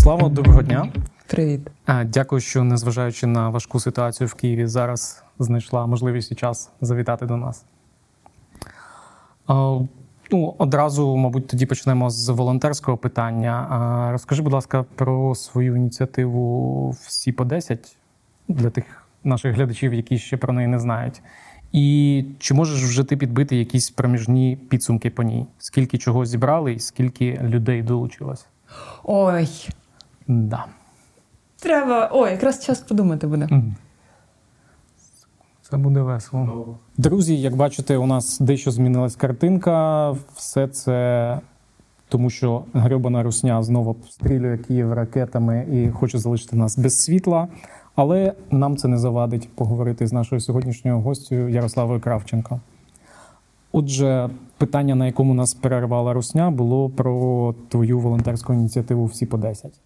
Ярослава, доброго дня. Привіт. Дякую, що незважаючи на важку ситуацію в Києві, зараз знайшла можливість і час завітати до нас. Ну, Одразу, мабуть, тоді почнемо з волонтерського питання. Розкажи, будь ласка, про свою ініціативу всі по 10 для тих наших глядачів, які ще про неї не знають. І чи можеш вже ти підбити якісь проміжні підсумки по ній? Скільки чого зібрали, і скільки людей долучилось? Ой. Да. Треба. Ой, якраз час подумати буде. Це буде весело. Друзі, як бачите, у нас дещо змінилась картинка. Все це тому, що гребана русня знову обстрілює Київ ракетами і хоче залишити нас без світла. Але нам це не завадить поговорити з нашою сьогоднішньою гостю Ярославою Кравченко. Отже, питання, на якому нас перервала русня, було про твою волонтерську ініціативу Всі по 10.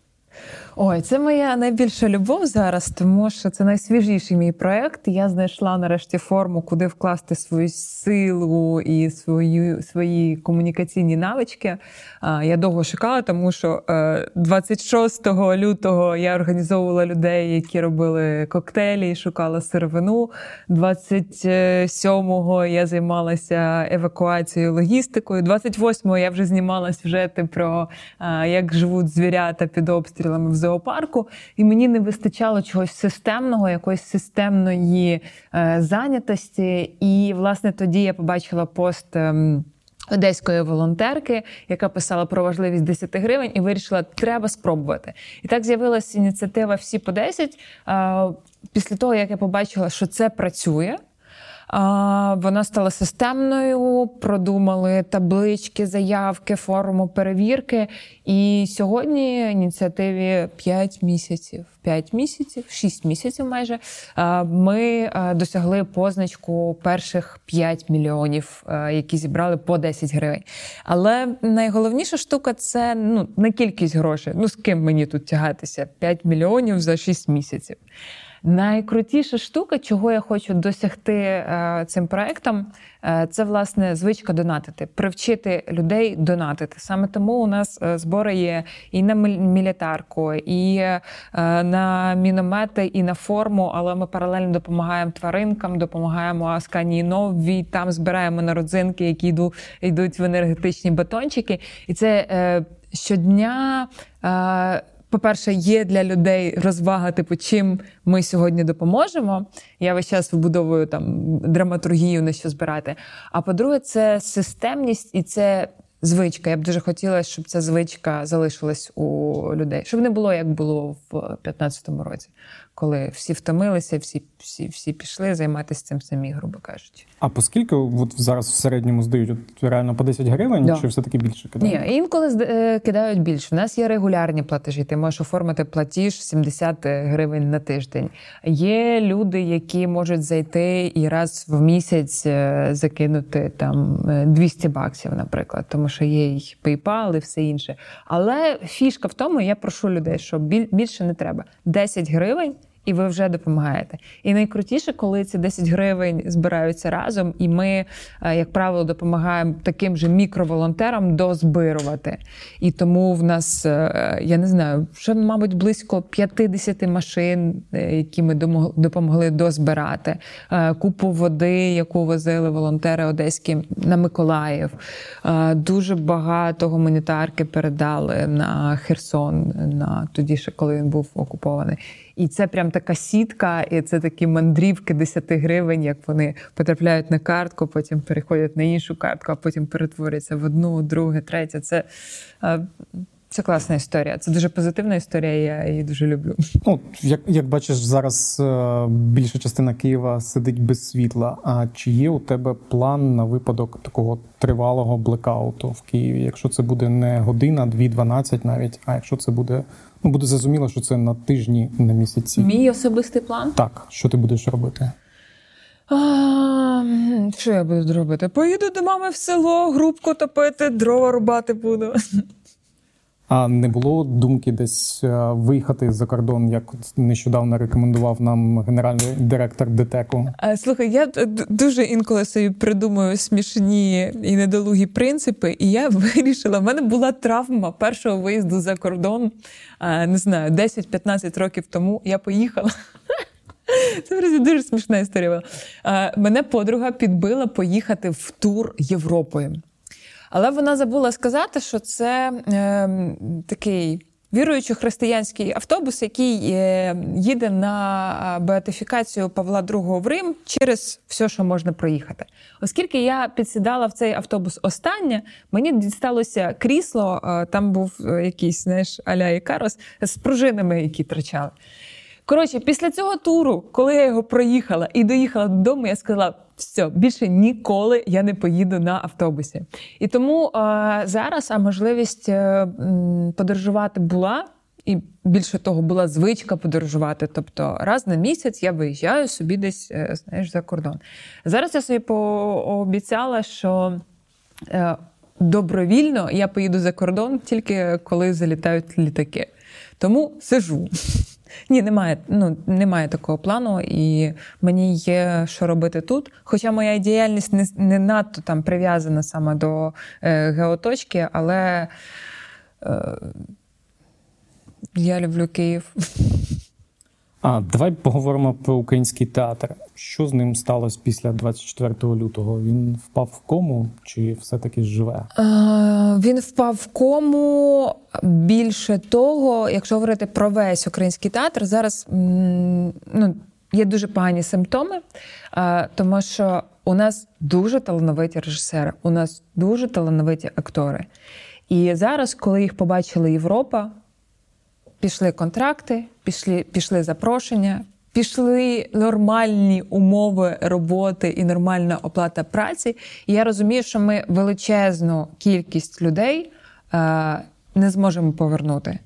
Ой, це моя найбільша любов зараз, тому що це найсвіжіший мій проект. Я знайшла нарешті форму, куди вкласти свою силу і свою, свої комунікаційні навички. Я довго шукала, тому що 26 е, лютого я організовувала людей, які робили коктейлі, і шукала сировину. 27-го я займалася евакуацією логістикою. 28-го я вже знімала сюжети про як живуть звірята під обстрілами в зоопарку, і мені не вистачало чогось системного, якоїсь системної е, зайнятості. І власне тоді я побачила пост. Е, Одеської волонтерки, яка писала про важливість 10 гривень, і вирішила, треба спробувати. І так з'явилася ініціатива Всі по 10. Е, після того, як я побачила, що це працює. Вона стала системною, продумали таблички, заявки, форуму перевірки. І сьогодні ініціативі 5 місяців, 5 місяців, 6 місяців майже ми досягли позначку перших 5 мільйонів, які зібрали по 10 гривень. Але найголовніша штука це ну не кількість грошей. Ну з ким мені тут тягатися? 5 мільйонів за 6 місяців. Найкрутіша штука, чого я хочу досягти е, цим проектом, е, це власне звичка донатити, привчити людей донатити. Саме тому у нас е, збори є і на мілітарку, і на міномети, і на форму. Але ми паралельно допомагаємо тваринкам, допомагаємо Аскані Нові, там збираємо на родзинки, які йдуть, йдуть в енергетичні батончики. І це щодня по-перше, є для людей розвага, типу, чим ми сьогодні допоможемо. Я весь час вибудовую там драматургію на що збирати. А по-друге, це системність і це звичка. Я б дуже хотіла, щоб ця звичка залишилась у людей, щоб не було як було в 2015 році коли всі втомилися, всі всі, всі пішли займатися цим самі, грубо кажучи. А поскільки от зараз в середньому здають от реально по 10 гривень, да. чи все таки більше кидають? Ні, інколи е, кидають більше. У нас є регулярні платежі. Ти можеш оформити платіж 70 гривень на тиждень. Є люди, які можуть зайти і раз в місяць е, закинути там 200 е, баксів, наприклад, тому що є й PayPal і все інше. Але фішка в тому, я прошу людей, що більше не треба. 10 гривень і ви вже допомагаєте. І найкрутіше, коли ці 10 гривень збираються разом, і ми, е, як правило, допомагаємо таким же мікроволонтерам дозбирувати. І тому в нас е, я не знаю, вже, мабуть, близько 50 машин, е, які ми допомогли дозбирати, купу води, яку возили волонтери одеські на Миколаїв. Дуже багато гуманітарки передали на Херсон на тоді, ще коли він був окупований. І це прям така сітка, і це такі мандрівки 10 гривень, як вони потрапляють на картку, потім переходять на іншу картку, а потім перетворюються в одну, друге, третє. Це це класна історія. Це дуже позитивна історія. Я її дуже люблю. Ну як як бачиш, зараз е, більша частина Києва сидить без світла. А чи є у тебе план на випадок такого тривалого блекауту в Києві? Якщо це буде не година, дві, дванадцять навіть, а якщо це буде Ну, буде зрозуміло, що це на тижні, на місяці. Мій особистий план? Так, що ти будеш робити? А, Що я буду робити? Поїду до мами в село, грубку топити, дрова рубати буду. А не було думки десь е, виїхати за кордон, як нещодавно рекомендував нам генеральний директор ДТЕКу? Слухай, я дуже інколи собі придумую смішні і недолугі принципи, і я вирішила. в мене була травма першого виїзду за кордон. Не знаю, 10-15 років тому я поїхала. Це просто дуже смішна історія. Мене подруга підбила поїхати в тур Європою. Але вона забула сказати, що це е, такий віруючий християнський автобус, який е, їде на беатифікацію Павла II в Рим через все, що можна проїхати. Оскільки я підсідала в цей автобус останнє, мені дісталося крісло, там був е, якийсь знаєш, аля Ікарос з пружинами, які трачали. Коротше, після цього туру, коли я його проїхала і доїхала додому, я сказала: все, більше ніколи я не поїду на автобусі. І тому а, зараз а можливість е, подорожувати була. І більше того, була звичка подорожувати. Тобто раз на місяць я виїжджаю собі десь е, знаєш, за кордон. Зараз я собі пообіцяла, що е, добровільно я поїду за кордон тільки коли залітають літаки. Тому сижу. Ні, немає ну, немає такого плану, і мені є що робити тут. Хоча моя діяльність не не надто там прив'язана саме до е, геоточки, але е, я люблю Київ. А давай поговоримо про український театр. Що з ним сталося після 24 лютого? Він впав в кому чи все-таки живе? Е, він впав в кому більше того, якщо говорити про весь український театр, зараз ну, є дуже погані симптоми, е, тому що у нас дуже талановиті режисери, у нас дуже талановиті актори. І зараз, коли їх побачила Європа. Пішли контракти, пішли пішли запрошення, пішли нормальні умови роботи і нормальна оплата праці. І я розумію, що ми величезну кількість людей е, не зможемо повернути.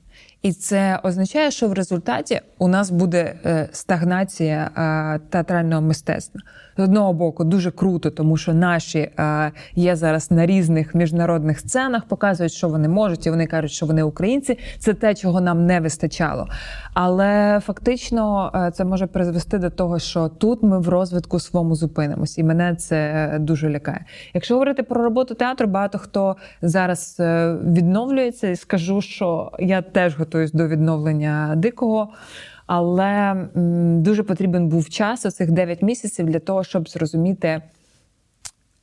І це означає, що в результаті у нас буде е, стагнація е, театрального мистецтва з одного боку дуже круто, тому що наші е, є зараз на різних міжнародних сценах, показують, що вони можуть, і вони кажуть, що вони українці. Це те, чого нам не вистачало. Але фактично е, це може призвести до того, що тут ми в розвитку своєму зупинимось, і мене це дуже лякає. Якщо говорити про роботу театру, багато хто зараз е, відновлюється, і скажу, що я теж готуюсь до відновлення дикого. Але дуже потрібен був час оцих 9 місяців для того, щоб зрозуміти,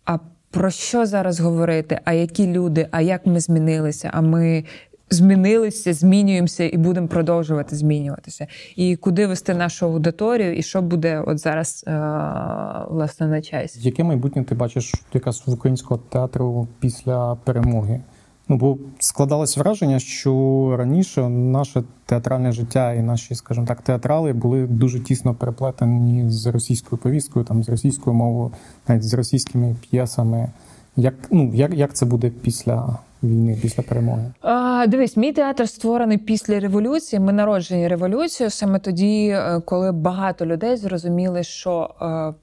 а про що зараз говорити, а які люди, а як ми змінилися, а ми. Змінилися, змінюємося і будемо продовжувати змінюватися. І куди вести нашу аудиторію, і що буде от зараз е, власне на часі? Яке майбутнє ти бачиш якраз в українського театру після перемоги? Ну, бо складалось враження, що раніше наше театральне життя і наші, скажімо так, театрали були дуже тісно переплетені з російською повісткою, там з російською мовою, навіть з російськими п'єсами. Як ну як, як це буде після війни, після перемоги? А, Дивись, мій театр створений після революції. Ми народжені революцією саме тоді, е, коли багато людей зрозуміли, що е,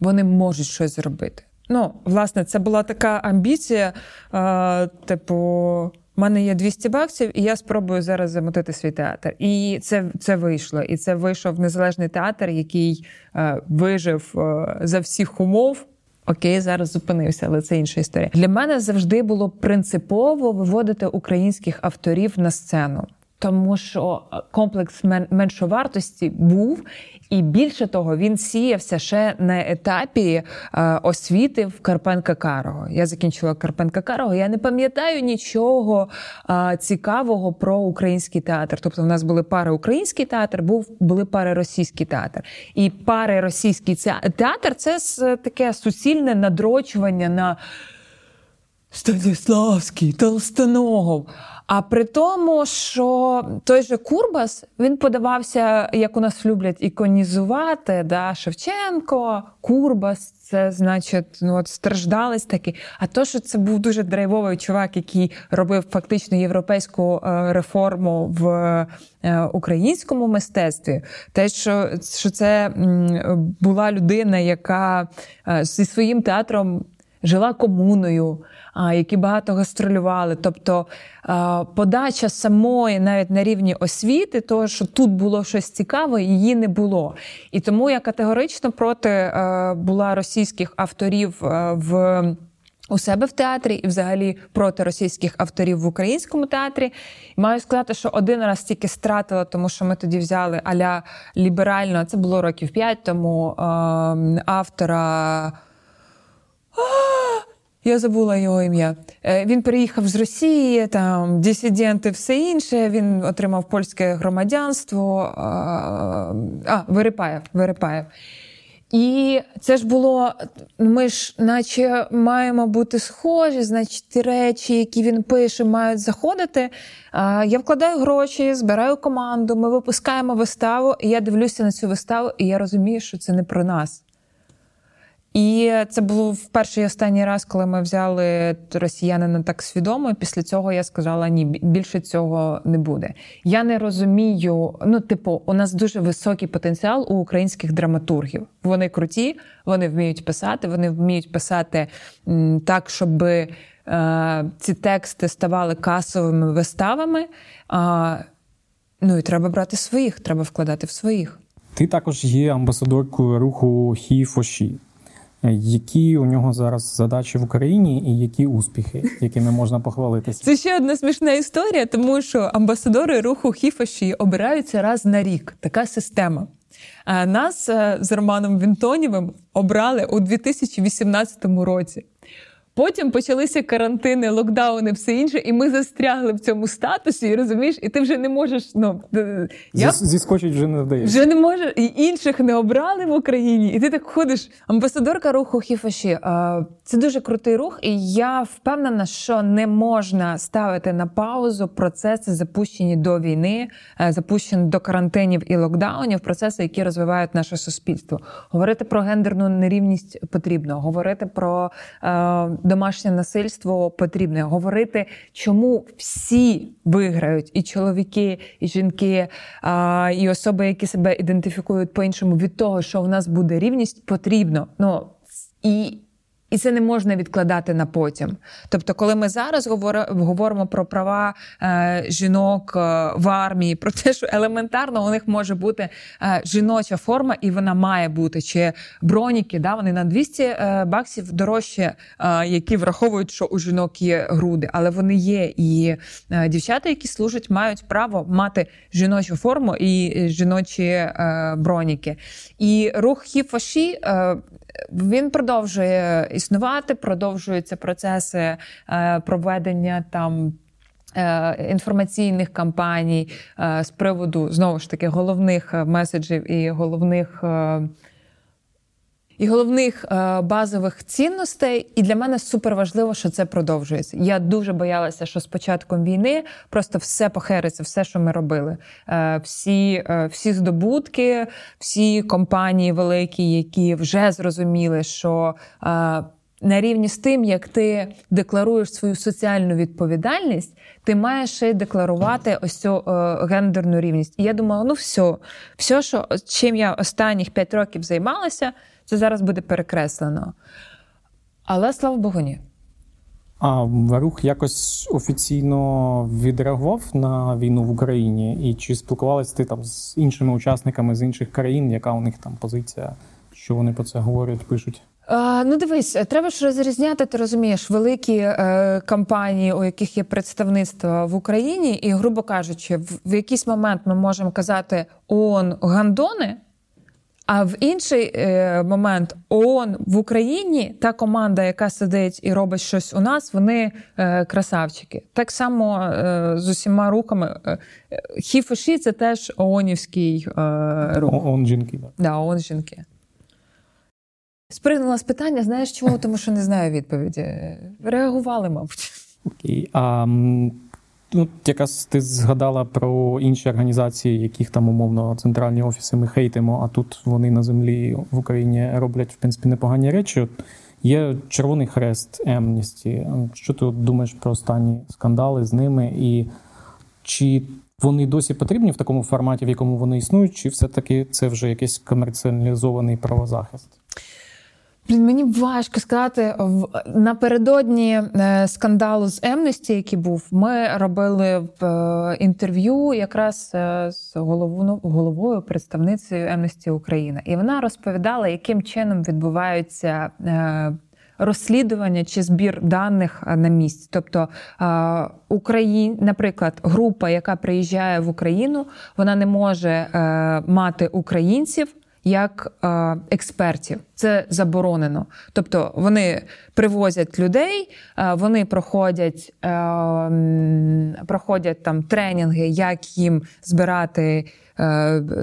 вони можуть щось зробити. Ну, власне, це була така амбіція. Е, типу, в мене є 200 баксів, і я спробую зараз замотити свій театр. І це це вийшло. І це вийшов незалежний театр, який е, вижив е, за всіх умов. Окей, зараз зупинився, але це інша історія. Для мене завжди було принципово виводити українських авторів на сцену. Тому що комплекс меншовартості був, і більше того, він сіявся ще на етапі е, освіти в Карпенка Карого. Я закінчила Карпенка Карого. Я не пам'ятаю нічого е, цікавого про український театр. Тобто, в нас були пари український театр, був були пари російський театр. І пари російський театр це таке суцільне надрочування на Станіславський, Толстоногов. А при тому, що той же Курбас він подавався, як у нас люблять іконізувати, да, Шевченко, Курбас, це значить, ну от страждалець такий. А то, що це був дуже драйвовий чувак, який робив фактично європейську е, реформу в е, українському мистецтві, те, що що це була людина, яка е, зі своїм театром жила комуною які багато гастролювали. Тобто подача самої, навіть на рівні освіти, того, що тут було щось цікаве, її не було. І тому я категорично проти була російських авторів в у себе в театрі і, взагалі, проти російських авторів в українському театрі. Маю сказати, що один раз тільки стратила, тому що ми тоді взяли аля ліберально, це було років п'ять тому е, автора. Я забула його ім'я. Е, він переїхав з Росії, там дисиденти, все інше. Він отримав польське громадянство. А, Верипаєв. Верипаєв. І це ж було, ми ж, наче, маємо бути схожі, значить, ті речі, які він пише, мають заходити. Я вкладаю гроші, збираю команду, ми випускаємо виставу, і я дивлюся на цю виставу, і я розумію, що це не про нас. І це було в перший і останній раз, коли ми взяли росіянина так свідомо. Після цього я сказала: ні, більше цього не буде. Я не розумію. Ну, типу, у нас дуже високий потенціал у українських драматургів. Вони круті, вони вміють писати, вони вміють писати так, щоб е, ці тексти ставали касовими виставами. Ну і треба брати своїх, треба вкладати в своїх. Ти також є амбасадоркою руху Хі-Фоші. Які у нього зараз задачі в Україні і які успіхи, якими можна похвалитися? Це ще одна смішна історія, тому що амбасадори руху Хіфаші обираються раз на рік. Така система. Нас е, з Романом Вінтонівим обрали у 2018 році. Потім почалися карантини, локдауни, все інше, і ми застрягли в цьому статусі, і розумієш, і ти вже не можеш. ну... Я... Зіскочить вже не вдається. Вже не може, і інших не обрали в Україні. І ти так ходиш. Амбасадорка руху Хіфаші. Це дуже крутий рух, і я впевнена, що не можна ставити на паузу процеси, запущені до війни, е, запущені до карантинів і локдаунів, процеси, які розвивають наше суспільство. Говорити про гендерну нерівність потрібно, говорити про. Е, домашнє насильство потрібне. Говорити, чому всі виграють, і чоловіки, і жінки, і особи, які себе ідентифікують по іншому від того, що в нас буде рівність, потрібно. Ну і і це не можна відкладати на потім. Тобто, коли ми зараз говоримо про права е, жінок е, в армії, про те, що елементарно у них може бути е, жіноча форма, і вона має бути чи броніки, да, вони на 200 е, баксів дорожче, які враховують, що у жінок є груди, але вони є. І дівчата, які служать, мають право мати жіночу форму і жіночі броніки. І рух хіфаші він продовжує існувати, продовжуються процеси е, проведення там. Е, інформаційних кампаній е, з приводу знову ж таки головних меседжів і головних і головних е, базових цінностей. І для мене супер важливо, що це продовжується. Я дуже боялася, що з початком війни просто все похериться, все, що ми робили. Е, всі, е, всі здобутки, всі компанії великі, які вже зрозуміли, що. На рівні з тим, як ти декларуєш свою соціальну відповідальність, ти маєш ще й декларувати ось цю е, гендерну рівність. І я думала, ну все, все, що чим я останніх п'ять років займалася, це зараз буде перекреслено. Але слава Богу, ні. А рух якось офіційно відреагував на війну в Україні, і чи спілкувалися ти там з іншими учасниками з інших країн, яка у них там позиція, що вони про це говорять, пишуть? А, Ну, дивись, треба ж розрізняти, ти розумієш, великі е, компанії, у яких є представництво в Україні, і, грубо кажучи, в, в якийсь момент ми можемо казати ООН гандони. А в інший е, момент ООН в Україні та команда, яка сидить і робить щось у нас, вони е, красавчики. Так само е, з усіма рухами. Е, Хіфоші це теж ООНівський е, рух. ООН жінки. Да, ООН жінки. Спригнула з питання, знаєш чому? Тому що не знаю відповіді. Реагували, мабуть. Окей. А Ну, якраз ти згадала про інші організації, яких там умовно центральні офіси ми хейтимо, а тут вони на землі в Україні роблять в принципі непогані речі. От Є Червоний Хрест Емністі. Що ти думаєш про останні скандали з ними? І чи вони досі потрібні в такому форматі, в якому вони існують, чи все-таки це вже якийсь комерціалізований правозахист? Мені важко сказати напередодні е, скандалу з Емності, який був, ми робили е, інтерв'ю якраз е, з головою головою представницею Емності України, і вона розповідала, яким чином відбуваються. Розслідування чи збір даних на місці, тобто Україн, наприклад, група, яка приїжджає в Україну, вона не може мати українців як е, експертів. Це заборонено. Тобто вони привозять людей, е, вони проходять е, проходять там тренінги, як їм збирати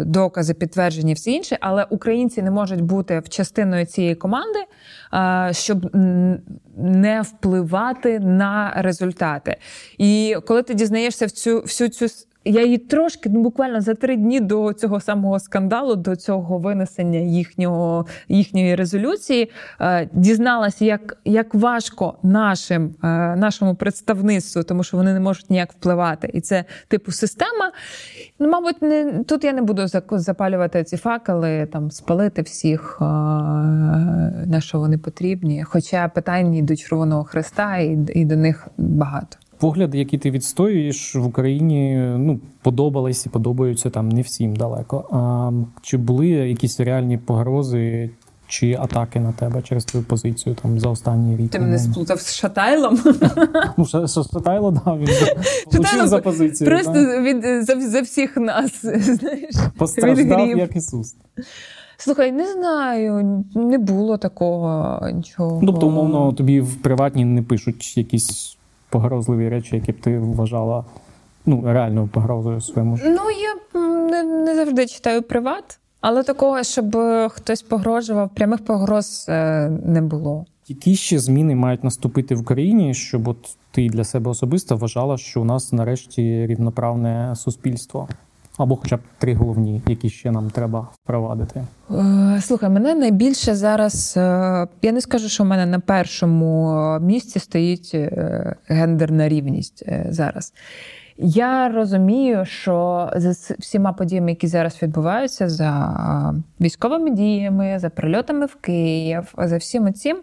докази, підтвердження, все інше, але українці не можуть бути в частиною цієї команди, щоб не впливати на результати. І коли ти дізнаєшся в цю всю цю я її трошки, ну буквально за три дні до цього самого скандалу, до цього винесення їхнього їхньої резолюції, е, дізналася, як як важко нашим е, нашому представництву, тому що вони не можуть ніяк впливати. І це типу система. Ну, мабуть, не тут я не буду запалювати ці факели, там спалити всіх, е, на що вони потрібні. Хоча питань і до Червоного Христа, і, і до них багато погляди, які ти відстоюєш в Україні, ну подобались і подобаються там не всім далеко. А чи були якісь реальні погрози? Чи атаки на тебе через твою позицію там за останній рік? Ти мене сплутав з Шатайлом? Ну, Шатайло, да, він влучив за позицію. Просто від за, за всіх нас. знаєш. Постраждав, як Ісус. Слухай, не знаю, не було такого нічого. Тобто, умовно, тобі в приватній не пишуть якісь погрозливі речі, які б ти вважала ну, реальною погрозою своєму? Ну, я не, не завжди читаю приват, але такого, щоб хтось погрожував, прямих погроз е, не було. Які ще зміни мають наступити в Україні, щоб от ти для себе особисто вважала, що у нас нарешті рівноправне суспільство? Або хоча б три головні, які ще нам треба впровадити. Е, слухай, мене найбільше зараз. Е, я не скажу, що в мене на першому місці стоїть е, гендерна рівність зараз. Я розумію, що за всіма подіями, які зараз відбуваються, за військовими діями, за прильотами в Київ, за всім цим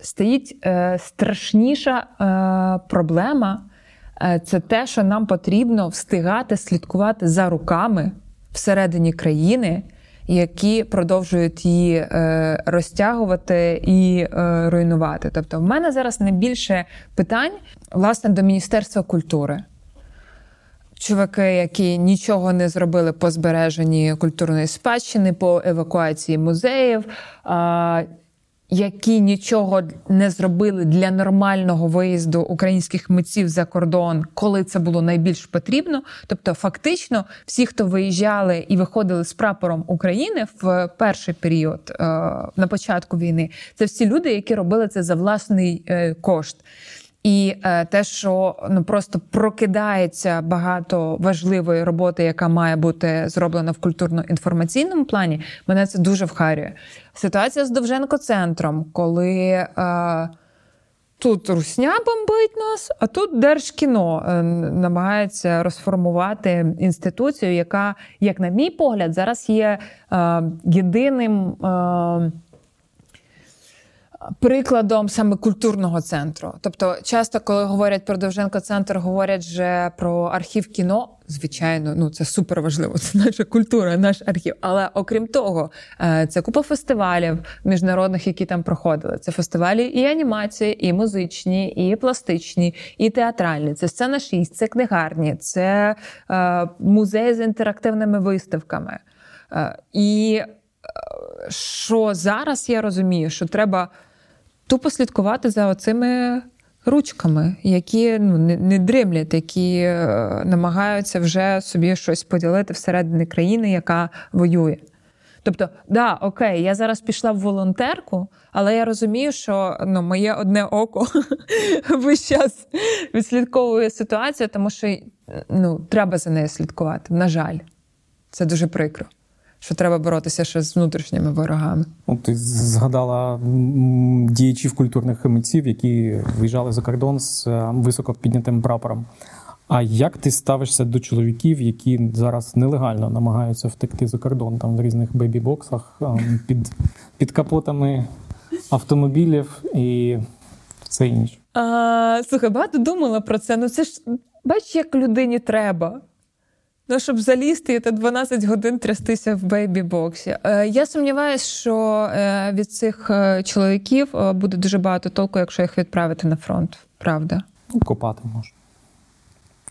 стоїть страшніша проблема. Е, це те, що нам потрібно встигати слідкувати за руками всередині країни, які продовжують її е, розтягувати і е, руйнувати. Тобто, в мене зараз найбільше питань власне до Міністерства культури. Чуваки, які нічого не зробили по збереженні культурної спадщини, по евакуації музеїв, які нічого не зробили для нормального виїзду українських митців за кордон, коли це було найбільш потрібно. Тобто, фактично, всі, хто виїжджали і виходили з прапором України в перший період е, на початку війни, це всі люди, які робили це за власний е, кошт. І е, те, що ну просто прокидається багато важливої роботи, яка має бути зроблена в культурно-інформаційному плані, мене це дуже вхарює. Ситуація з Довженко-центром, коли е, тут Русня бомбить нас, а тут Держкіно е, намагається розформувати інституцію, яка, як на мій погляд, зараз є е, єдиним. Е, прикладом саме культурного центру. Тобто, часто, коли говорять про Довженко центр, говорять вже про архів кіно. Звичайно, ну це супер важливо. Це наша культура, наш архів. Але окрім того, е, це купа фестивалів міжнародних, які там проходили. Це фестивалі і анімації, і музичні, і пластичні, і театральні. Це сцена 6, це книгарні, це е, музей з інтерактивними виставками. Е, і що зараз я розумію, що треба тупо слідкувати за оцими ручками, які ну, не, не дремлять, які е, намагаються вже собі щось поділити всередині країни, яка воює. Тобто, да, окей, я зараз пішла в волонтерку, але я розумію, що ну, моє одне око весь час відслідковує ситуацію, тому що ну, треба за нею слідкувати. На жаль, це дуже прикро що треба боротися ще з внутрішніми ворогами. От ти згадала діячів культурних митців, які виїжджали за кордон з е, високо піднятим прапором. А як ти ставишся до чоловіків, які зараз нелегально намагаються втекти за кордон там в різних бейбі-боксах, ем, під під капотами автомобілів і все інше. А, Слухай, багато думала про це. Ну це ж бач, як людині треба. Ну, щоб залізти та 12 годин трястися в бейбі-боксі. Е, я сумніваюся, що е, від цих е, чоловіків буде дуже багато толку, якщо їх відправити на фронт. Правда? Ну, копати можна.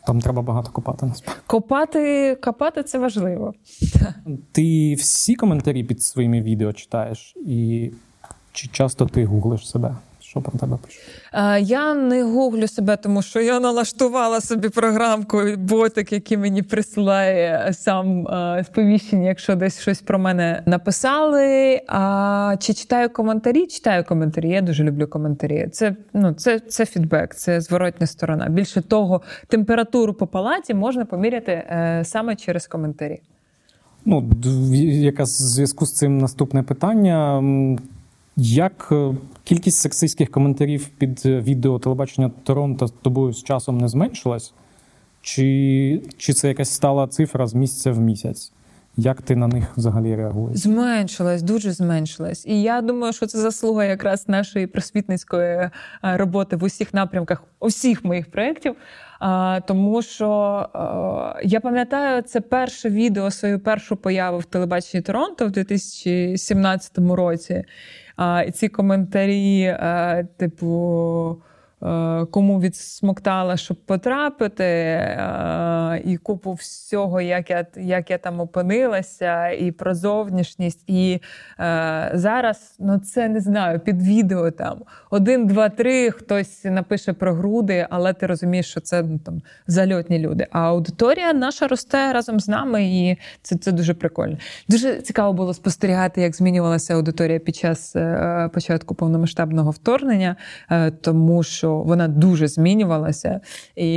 Там треба багато копати насправді. Копати, копати це важливо. Ти всі коментарі під своїми відео читаєш, і чи часто ти гуглиш себе? Що про тебе пишуть? Е, Я не гуглю себе, тому що я налаштувала собі програмку ботик, який мені присилає сам е, сповіщення, якщо десь щось про мене написали. А чи читаю коментарі? Читаю коментарі. Я дуже люблю коментарі. Це ну це, це фідбек, це зворотня сторона. Більше того, температуру по палаті можна поміряти е, саме через коментарі. Ну, якраз в зв'язку з цим наступне питання. Як е, кількість сексистських коментарів під е, відео телебачення Торонто тобою з часом не зменшилась? Чи, чи це якась стала цифра з місяця в місяць? Як ти на них взагалі реагуєш? Зменшилась, дуже зменшилась. І я думаю, що це заслуга якраз нашої просвітницької е, роботи в усіх напрямках, усіх моїх проєктів. А, Тому що е, я пам'ятаю, це перше відео, свою першу появу в телебаченні Торонто в 2017 році. А, І ці коментарі, е, типу. Е, Кому відсмоктала, щоб потрапити, е, і купу всього, як я, як я там опинилася, і про зовнішність. І е, зараз ну це не знаю, під відео там один, два, три, хтось напише про груди, але ти розумієш, що це ну, там зальотні люди. А аудиторія наша росте разом з нами, і це, це дуже прикольно. Дуже цікаво було спостерігати, як змінювалася аудиторія під час початку повномасштабного вторгнення, тому що вона дуже змінювалася. І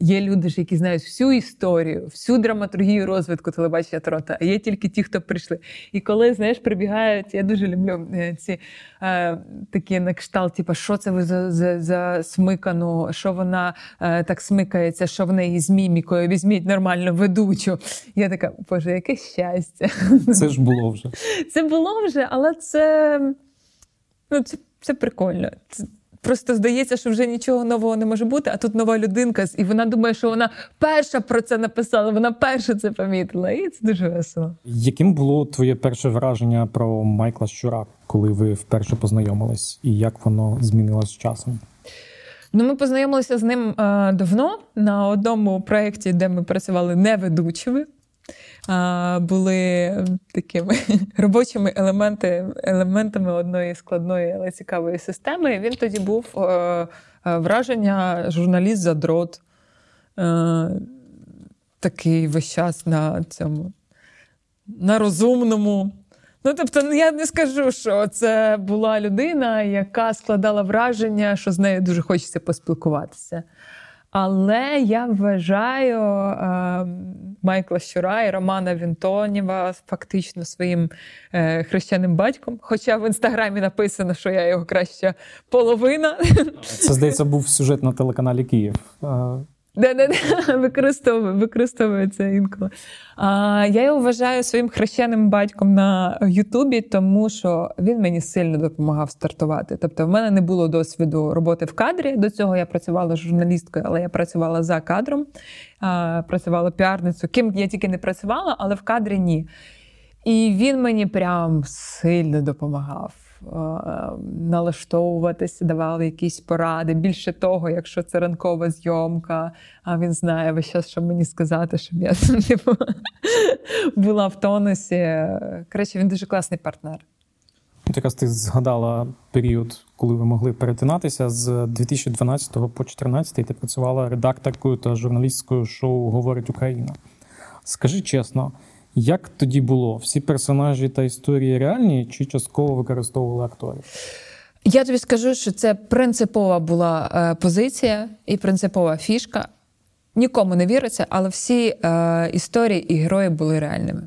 є люди ж, які знають всю історію, всю драматургію розвитку телебачення Торонто, а є тільки ті, хто прийшли. І коли знаєш, прибігають, я дуже люблю е, ці е, такі на кшталт, типу, що це ви за, за, за смикану, що вона е, так смикається, що в неї з мімікою, візьміть нормально ведучу. Я така, боже, яке щастя. Це ж було вже. Це було вже, але це, ну, це, це прикольно. Це, Просто здається, що вже нічого нового не може бути, а тут нова людинка, і вона думає, що вона перша про це написала, вона перша це помітила. І це дуже весело. Яким було твоє перше враження про Майкла Щура, коли ви вперше познайомились, і як воно змінилось з часом? Ну, ми познайомилися з ним е, давно на одному проєкті, де ми працювали неведучими. Були такими робочими елементи, елементами одної складної, але цікавої системи. Він тоді був е, е, враження журналіст за дрот. Е, такий весь час на цьому на розумному. Ну, тобто, ну, я не скажу, що це була людина, яка складала враження, що з нею дуже хочеться поспілкуватися. Але я вважаю е, Майкла Щура і Романа Вінтонєва фактично своїм е, хрещеним батьком. Хоча в інстаграмі написано, що я його краща половина. Це, здається, був сюжет на телеканалі Київ. Да-да-да, використовую, використовую це інколи. А, Я його вважаю своїм хрещеним батьком на Ютубі, тому що він мені сильно допомагав стартувати. Тобто, в мене не було досвіду роботи в кадрі. До цього я працювала журналісткою, але я працювала за кадром, а, працювала піарницю. Ким я тільки не працювала, але в кадрі ні. І він мені прям сильно допомагав. Налаштовуватися, давали якісь поради. Більше того, якщо це ранкова зйомка, а він знає весь час, що мені сказати, щоб я була в тонусі. Коротше, він дуже класний партнер. Якраз ти згадала період, коли ви могли перетинатися з 2012 по 2014 ти працювала редакторкою та журналісткою шоу Говорить Україна. Скажи чесно. Як тоді було? Всі персонажі та історії реальні чи частково використовували акторів? Я тобі скажу, що це принципова була е, позиція і принципова фішка. Нікому не віриться, але всі е, історії і герої були реальними.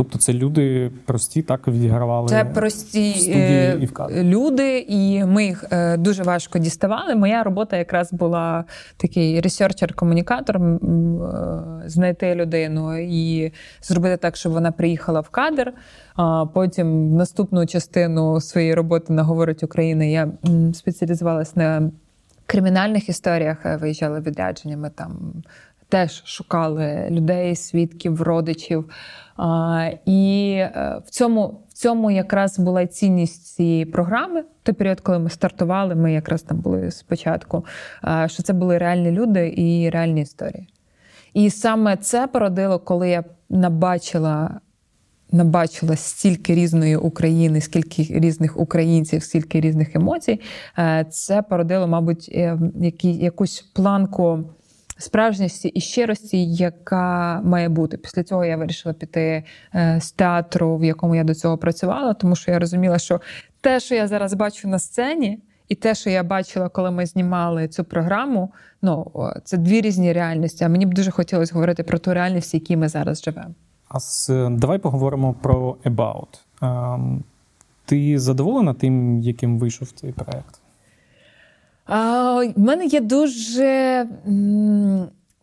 Тобто це люди прості, так відігравали це прості студії і в люди, і ми їх дуже важко діставали. Моя робота якраз була такий ресерчер-комунікатор, знайти людину і зробити так, щоб вона приїхала в кадр. А потім в наступну частину своєї роботи на «Говорить Україна я спеціалізувалася на кримінальних історіях, е, виїжджали відрядженнями там. Теж шукали людей, свідків, родичів. І е, в цьому в цьому якраз була цінність цієї програми. Той період, коли ми стартували, ми якраз там були спочатку. Що це були реальні люди і реальні історії. І саме це породило, коли я набачила набачила стільки різної України, скільки різних українців, скільки різних емоцій, е, це породило, мабуть, е, якусь планку справжності і щирості, яка має бути. Після цього я вирішила піти е, з театру, в якому я до цього працювала, тому що я розуміла, що те, що я зараз бачу на сцені. І те, що я бачила, коли ми знімали цю програму, ну це дві різні реальності. А мені б дуже хотілося говорити про ту реальність, в якій ми зараз живемо. А з давай поговоримо про About. Ем, ти задоволена тим, яким вийшов цей проект? У мене є дуже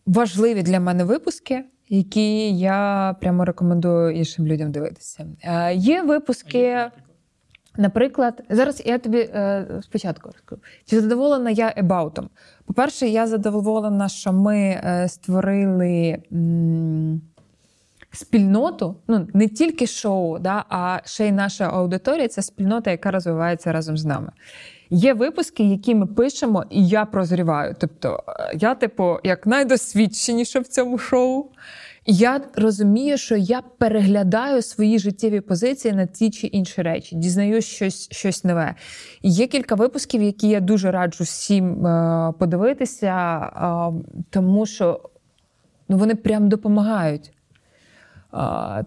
важливі для мене випуски, які я прямо рекомендую іншим людям дивитися. Є випуски. Наприклад, зараз я тобі е, спочатку розкажу. Чи задоволена я ебаутом? По-перше, я задоволена, що ми е, створили м, спільноту, ну не тільки шоу, да, а ще й наша аудиторія це спільнота, яка розвивається разом з нами. Є випуски, які ми пишемо, і я прозріваю. Тобто, е, я, типу, як найдосвідченіша в цьому шоу. Я розумію, що я переглядаю свої життєві позиції на ті чи інші речі, дізнаюсь щось щось нове. Є кілька випусків, які я дуже раджу всім е, подивитися, е, тому що ну, вони прям допомагають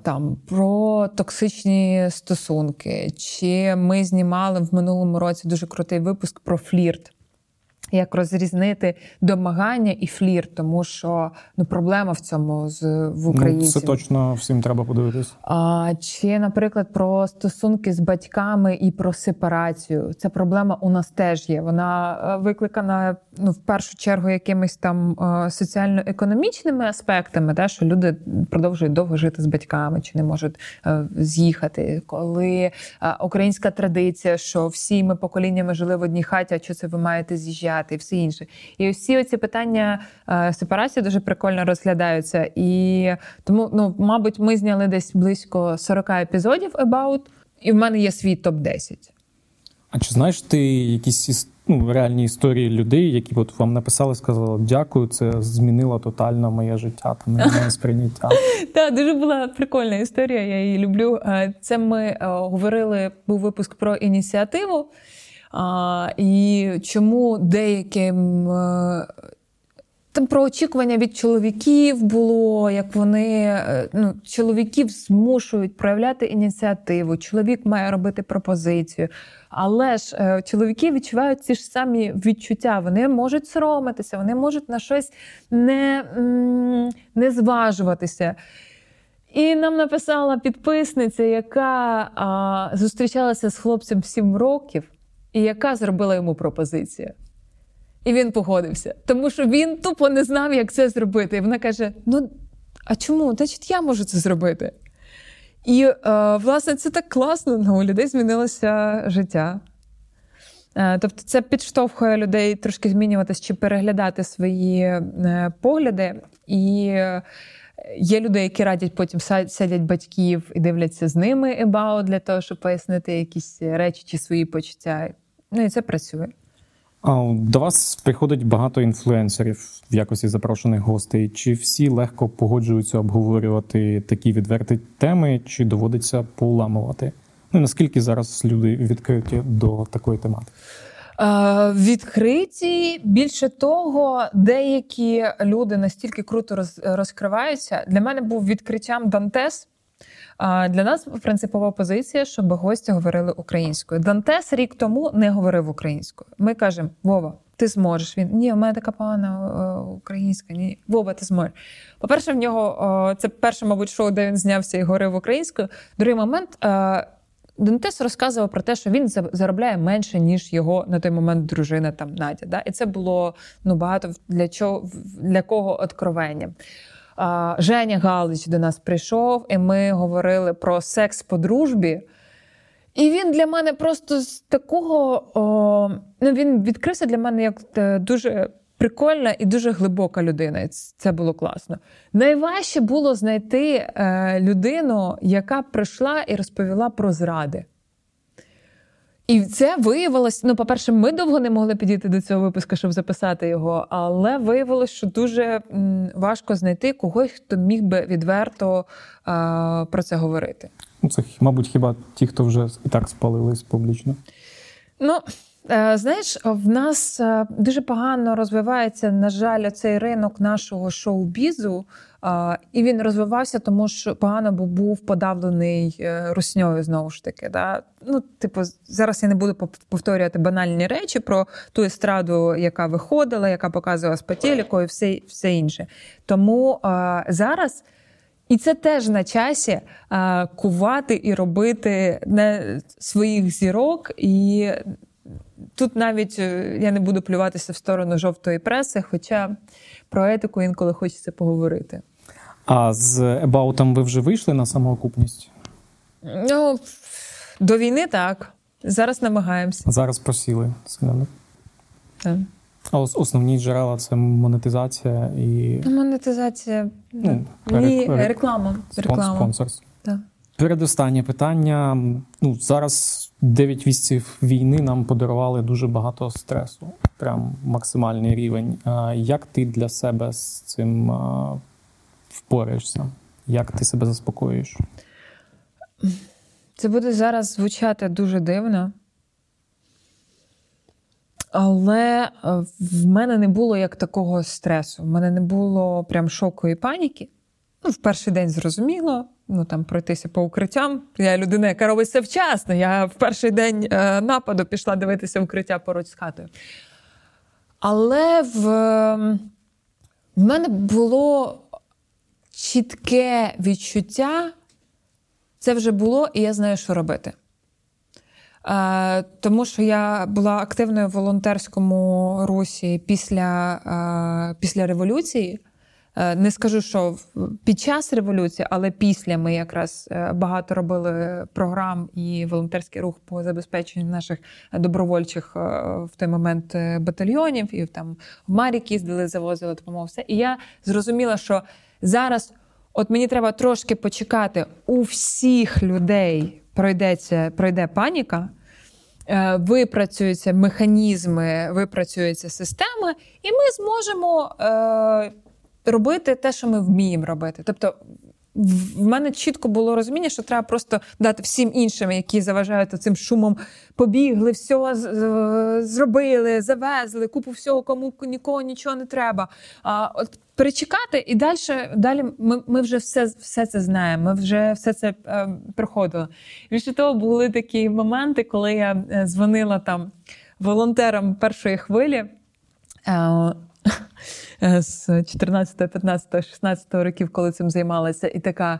там про токсичні стосунки. Чи ми знімали в минулому році дуже крутий випуск про флірт як розрізнити домагання і флір, тому що ну проблема в цьому з в Україні. Ну, Це точно всім треба подивитись. А чи, наприклад, про стосунки з батьками і про сепарацію? Ця проблема у нас теж є. Вона е, викликана ну в першу чергу якимись там е, соціально-економічними аспектами, да, що люди продовжують довго жити з батьками чи не можуть е, з'їхати. Коли українська традиція, що всі ми поколіннями жили в одній хаті, а що це ви маєте з'їжджати? І все інше. І всі оці питання е, сепарації дуже прикольно розглядаються. І тому, ну, мабуть, ми зняли десь близько 40 епізодів About, і в мене є свій топ-10. А чи знаєш ти якісь ну, реальні історії людей, які от вам написали, сказали дякую, це змінило тотально моє життя, та моє сприйняття? Так, дуже була прикольна історія. Я її люблю. Е, це ми е, говорили, був випуск про ініціативу. І чому деяким е, там про очікування від чоловіків було, як вони е, ну, чоловіків змушують проявляти ініціативу, чоловік має робити пропозицію. Але ж е, чоловіки відчувають ці ж самі відчуття. Вони можуть соромитися, вони можуть на щось не, не зважуватися. І нам написала підписниця, яка а, зустрічалася з хлопцем 7 років і яка зробила йому пропозицію. І він погодився, тому що він тупо не знав, як це зробити. І вона каже: Ну, а чому? Значить, я можу це зробити. І, е, власне, це так класно, ну, у людей змінилося життя. Е, тобто, це підштовхує людей трошки змінюватися чи переглядати свої е, погляди. І Є люди, які радять потім садять батьків і дивляться з ними about для того, щоб пояснити якісь речі чи свої почуття. Ну і це працює. А До вас приходить багато інфлюенсерів в якості запрошених гостей. Чи всі легко погоджуються обговорювати такі відверті теми, чи доводиться поламувати? Ну наскільки зараз люди відкриті до такої тематики? Е, відкриті більше того, деякі люди настільки круто розкриваються. Для мене був відкриттям Дантес. Для нас принципова позиція, щоб гості говорили українською. Дантес рік тому не говорив українською. Ми кажемо, Вова, ти зможеш. Він ні, у мене така погана українська. Ні, Вова, ти зможеш. По-перше, в нього це перше, мабуть, шоу, де він знявся і говорив українською. Другий момент. Дантес розказував про те, що він заробляє менше, ніж його на той момент дружина там Надя. Да? І це було ну багато для чого для кого откровення. Женя Галич до нас прийшов, і ми говорили про секс по дружбі. І він для мене просто з такого о, ну він відкрився для мене як е, дуже прикольна і дуже глибока людина. Це було класно. Найважче було знайти е, людину, яка прийшла і розповіла про зради. І це виявилось, ну, по-перше, ми довго не могли підійти до цього випуску, щоб записати його, але виявилось, що дуже важко знайти когось, хто міг би відверто а, про це говорити. Ну, Це, мабуть, хіба ті, хто вже і так спалились публічно? Ну, е, знаєш, в нас е, дуже погано розвивається, на жаль, цей ринок нашого шоу-бізу. І він розвивався, тому що погано був подавлений е, русньою знову ж таки. Да? Ну, типу, зараз я не буду повторювати банальні речі про ту естраду, яка виходила, яка показувала Патєліко і все, все інше. Тому а, зараз. І це теж на часі а, кувати і робити не своїх зірок. І тут навіть е, я не буду плюватися в сторону жовтої преси, хоча про етику інколи хочеться поговорити. А з Ебаутом ви вже вийшли на самоокупність? Ну, до війни так. Зараз намагаємося. Зараз просіли сильно. Так. А основні джерела це монетизація і. Ну, монетизація. Ну, Ні, рек... реклама. реклама. Спонсорство. Так. Передостаннє питання. Ну, Зараз 9 місяців війни нам подарували дуже багато стресу. Прям максимальний рівень. Як ти для себе з цим впораєшся? Як ти себе заспокоюєш? Це буде зараз звучати дуже дивно. Але е, в мене не було як такого стресу. В мене не було прям шоку і паніки. Ну, В перший день зрозуміло, ну там пройтися по укриттям. Я людина, яка робить це вчасно. Я в перший день е, нападу пішла дивитися укриття поруч з хатою. Але в, в мене було чітке відчуття, це вже було, і я знаю, що робити. Е, тому що я була активною в волонтерському русі після, е, після революції. Е, не скажу, що під час революції, але після ми якраз багато робили програм і волонтерський рух по забезпеченню наших добровольчих в той момент батальйонів, і там в Марік їздили, завозили допомогу. Все. І я зрозуміла, що Зараз, от мені треба трошки почекати, у всіх людей пройдеться, пройде паніка. Е, випрацюються механізми, випрацюються системи, і ми зможемо е, робити те, що ми вміємо робити. Тобто в мене чітко було розуміння, що треба просто дати всім іншим, які заважають цим шумом, побігли, все зробили, завезли, купу всього, кому нікого нічого не треба. А от перечекати і далі далі ми ми вже все все це знаємо. Ми вже все це е, проходили. Більше того, були такі моменти, коли я е, дзвонила там волонтерам першої хвилі. Е, з 14, 15, 16 років, коли цим займалася, і така: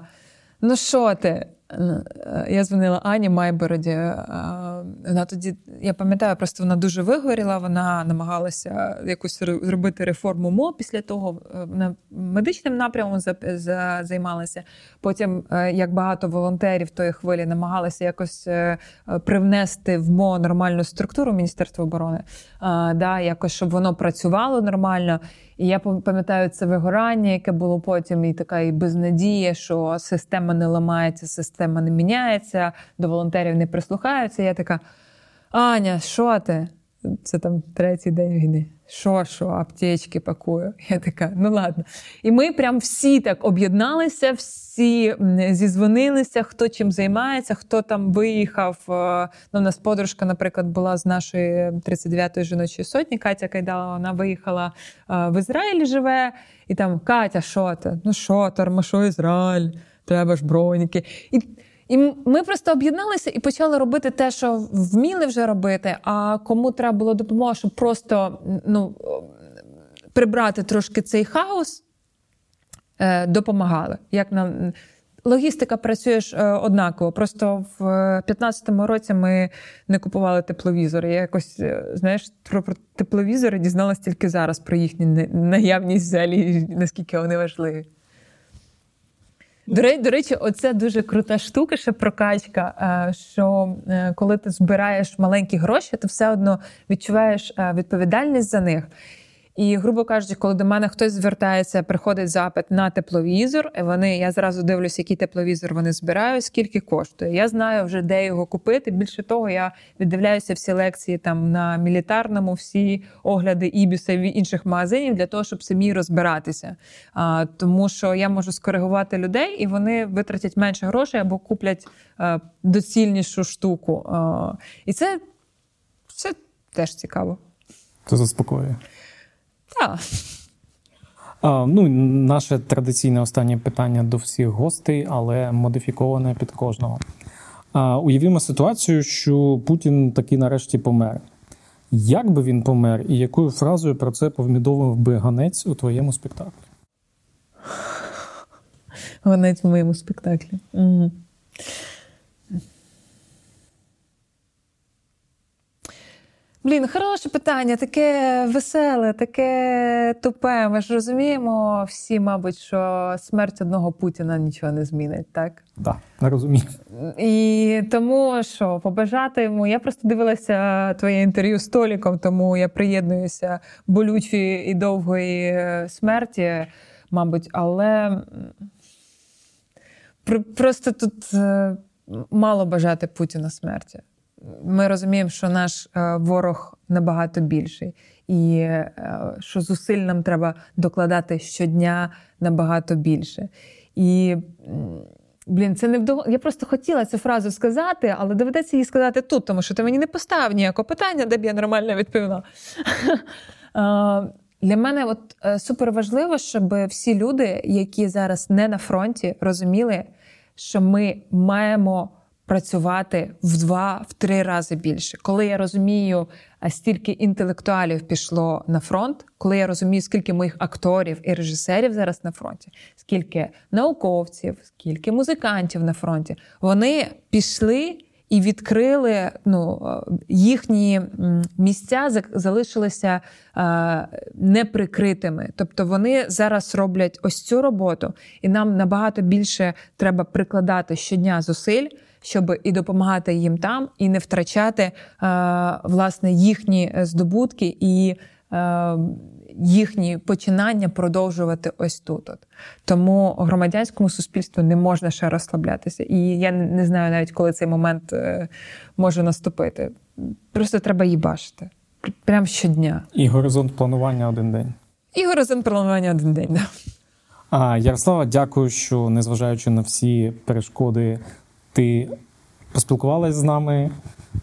ну що ти? Е, я дзвонила Ані Майбороді. Е, вона тоді, я пам'ятаю, просто вона дуже вигоріла. Вона намагалася якусь зробити реформу МО. Після того вона медичним напрямом займалася. Потім, як багато волонтерів тої хвилі, намагалася якось привнести в МО нормальну структуру Міністерства оборони, да, якось щоб воно працювало нормально. І я пам'ятаю це вигорання, яке було потім, і така і безнадія, що система не ламається, система не міняється, до волонтерів не прислухаються. Я така: Аня, що ти? Це там третій день війни що, що, аптечки пакую. Я така, ну ладно. І ми прям всі так об'єдналися, всі зізвонилися, хто чим займається, хто там виїхав. Е, ну, У нас подружка, наприклад, була з нашої 39-ї жіночої сотні. Катя Кайдала, вона виїхала е, в Ізраїль, живе, і там Катя, що ти? Ну що, тормошу Ізраїль, треба ж броніки. І І ми просто об'єдналися і почали робити те, що вміли вже робити. А кому треба було допомога, щоб просто ну, прибрати трошки цей хаос, е, допомагали. Як нам Логістика працює ж е, однаково. Просто в 2015 році ми не купували тепловізори. Я якось е, знаєш про тепловізори дізналась тільки зараз про їхню наявність взагалі, наскільки вони важливі. До речі, оце дуже крута штука, ще прокачка. Е, що коли ти збираєш маленькі гроші, ти все одно відчуваєш відповідальність за них. І, грубо кажучи, коли до мене хтось звертається, приходить запит на тепловізор. Вони я зразу дивлюся, який тепловізор вони збирають, скільки коштує. Я знаю вже де його купити. Більше того, я віддивляюся всі лекції там на мілітарному, всі огляди ібіса і інших магазинів для того, щоб самі розбиратися. А, Тому що я можу скоригувати людей, і вони витратять менше грошей або куплять а, доцільнішу штуку. А, І це все теж цікаво. Це заспокоює. Так. А, ну, Наше традиційне останнє питання до всіх гостей, але модифіковане під кожного. А, Уявімо ситуацію, що Путін таки нарешті помер. Як би він помер, і якою фразою про це повідомив би ганець у твоєму спектаклі? Ганець в моєму спектаклі. Угу. Блін, хороше питання, таке веселе, таке тупе. Ми ж розуміємо всі, мабуть, що смерть одного Путіна нічого не змінить, так? Так, не розумію. І тому що побажати йому. Я просто дивилася твоє інтерв'ю з Толіком, тому я приєднуюся болючої і довгої е, смерті, мабуть, але просто тут е, мало бажати Путіна смерті ми розуміємо, що наш е, ворог набагато більший, і е, що зусиль нам треба докладати щодня набагато більше. І блін, це не вдов... Я просто хотіла цю фразу сказати, але доведеться її сказати тут, тому що ти мені не поставив ніякого питання, де б я нормально відповіла. Для мене от е, супер важливо, щоб всі люди, які зараз не на фронті, розуміли, що ми маємо працювати в два-в три рази більше. Коли я розумію, стільки інтелектуалів пішло на фронт, коли я розумію, скільки моїх акторів і режисерів зараз на фронті, скільки науковців, скільки музикантів на фронті, вони пішли. І відкрили ну, їхні місця залишилися неприкритими. Тобто вони зараз роблять ось цю роботу, і нам набагато більше треба прикладати щодня зусиль щоб і допомагати їм там, і не втрачати е, власне їхні здобутки і е, їхні починання продовжувати ось тут. От. Тому громадянському суспільству не можна ще розслаблятися. І я не знаю навіть, коли цей момент е, може наступити. Просто треба її бачити. Прямо щодня. І горизонт планування один день. І горизонт планування один день. Да. А, Ярослава, дякую, що незважаючи на всі перешкоди ти поспілкувалася з нами,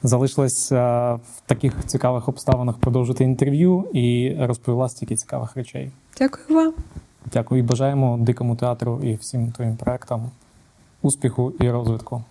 залишилася в таких цікавих обставинах продовжити інтерв'ю і розповіла стільки цікавих речей. Дякую вам. Дякую і бажаємо дикому театру і всім твоїм проектам успіху і розвитку.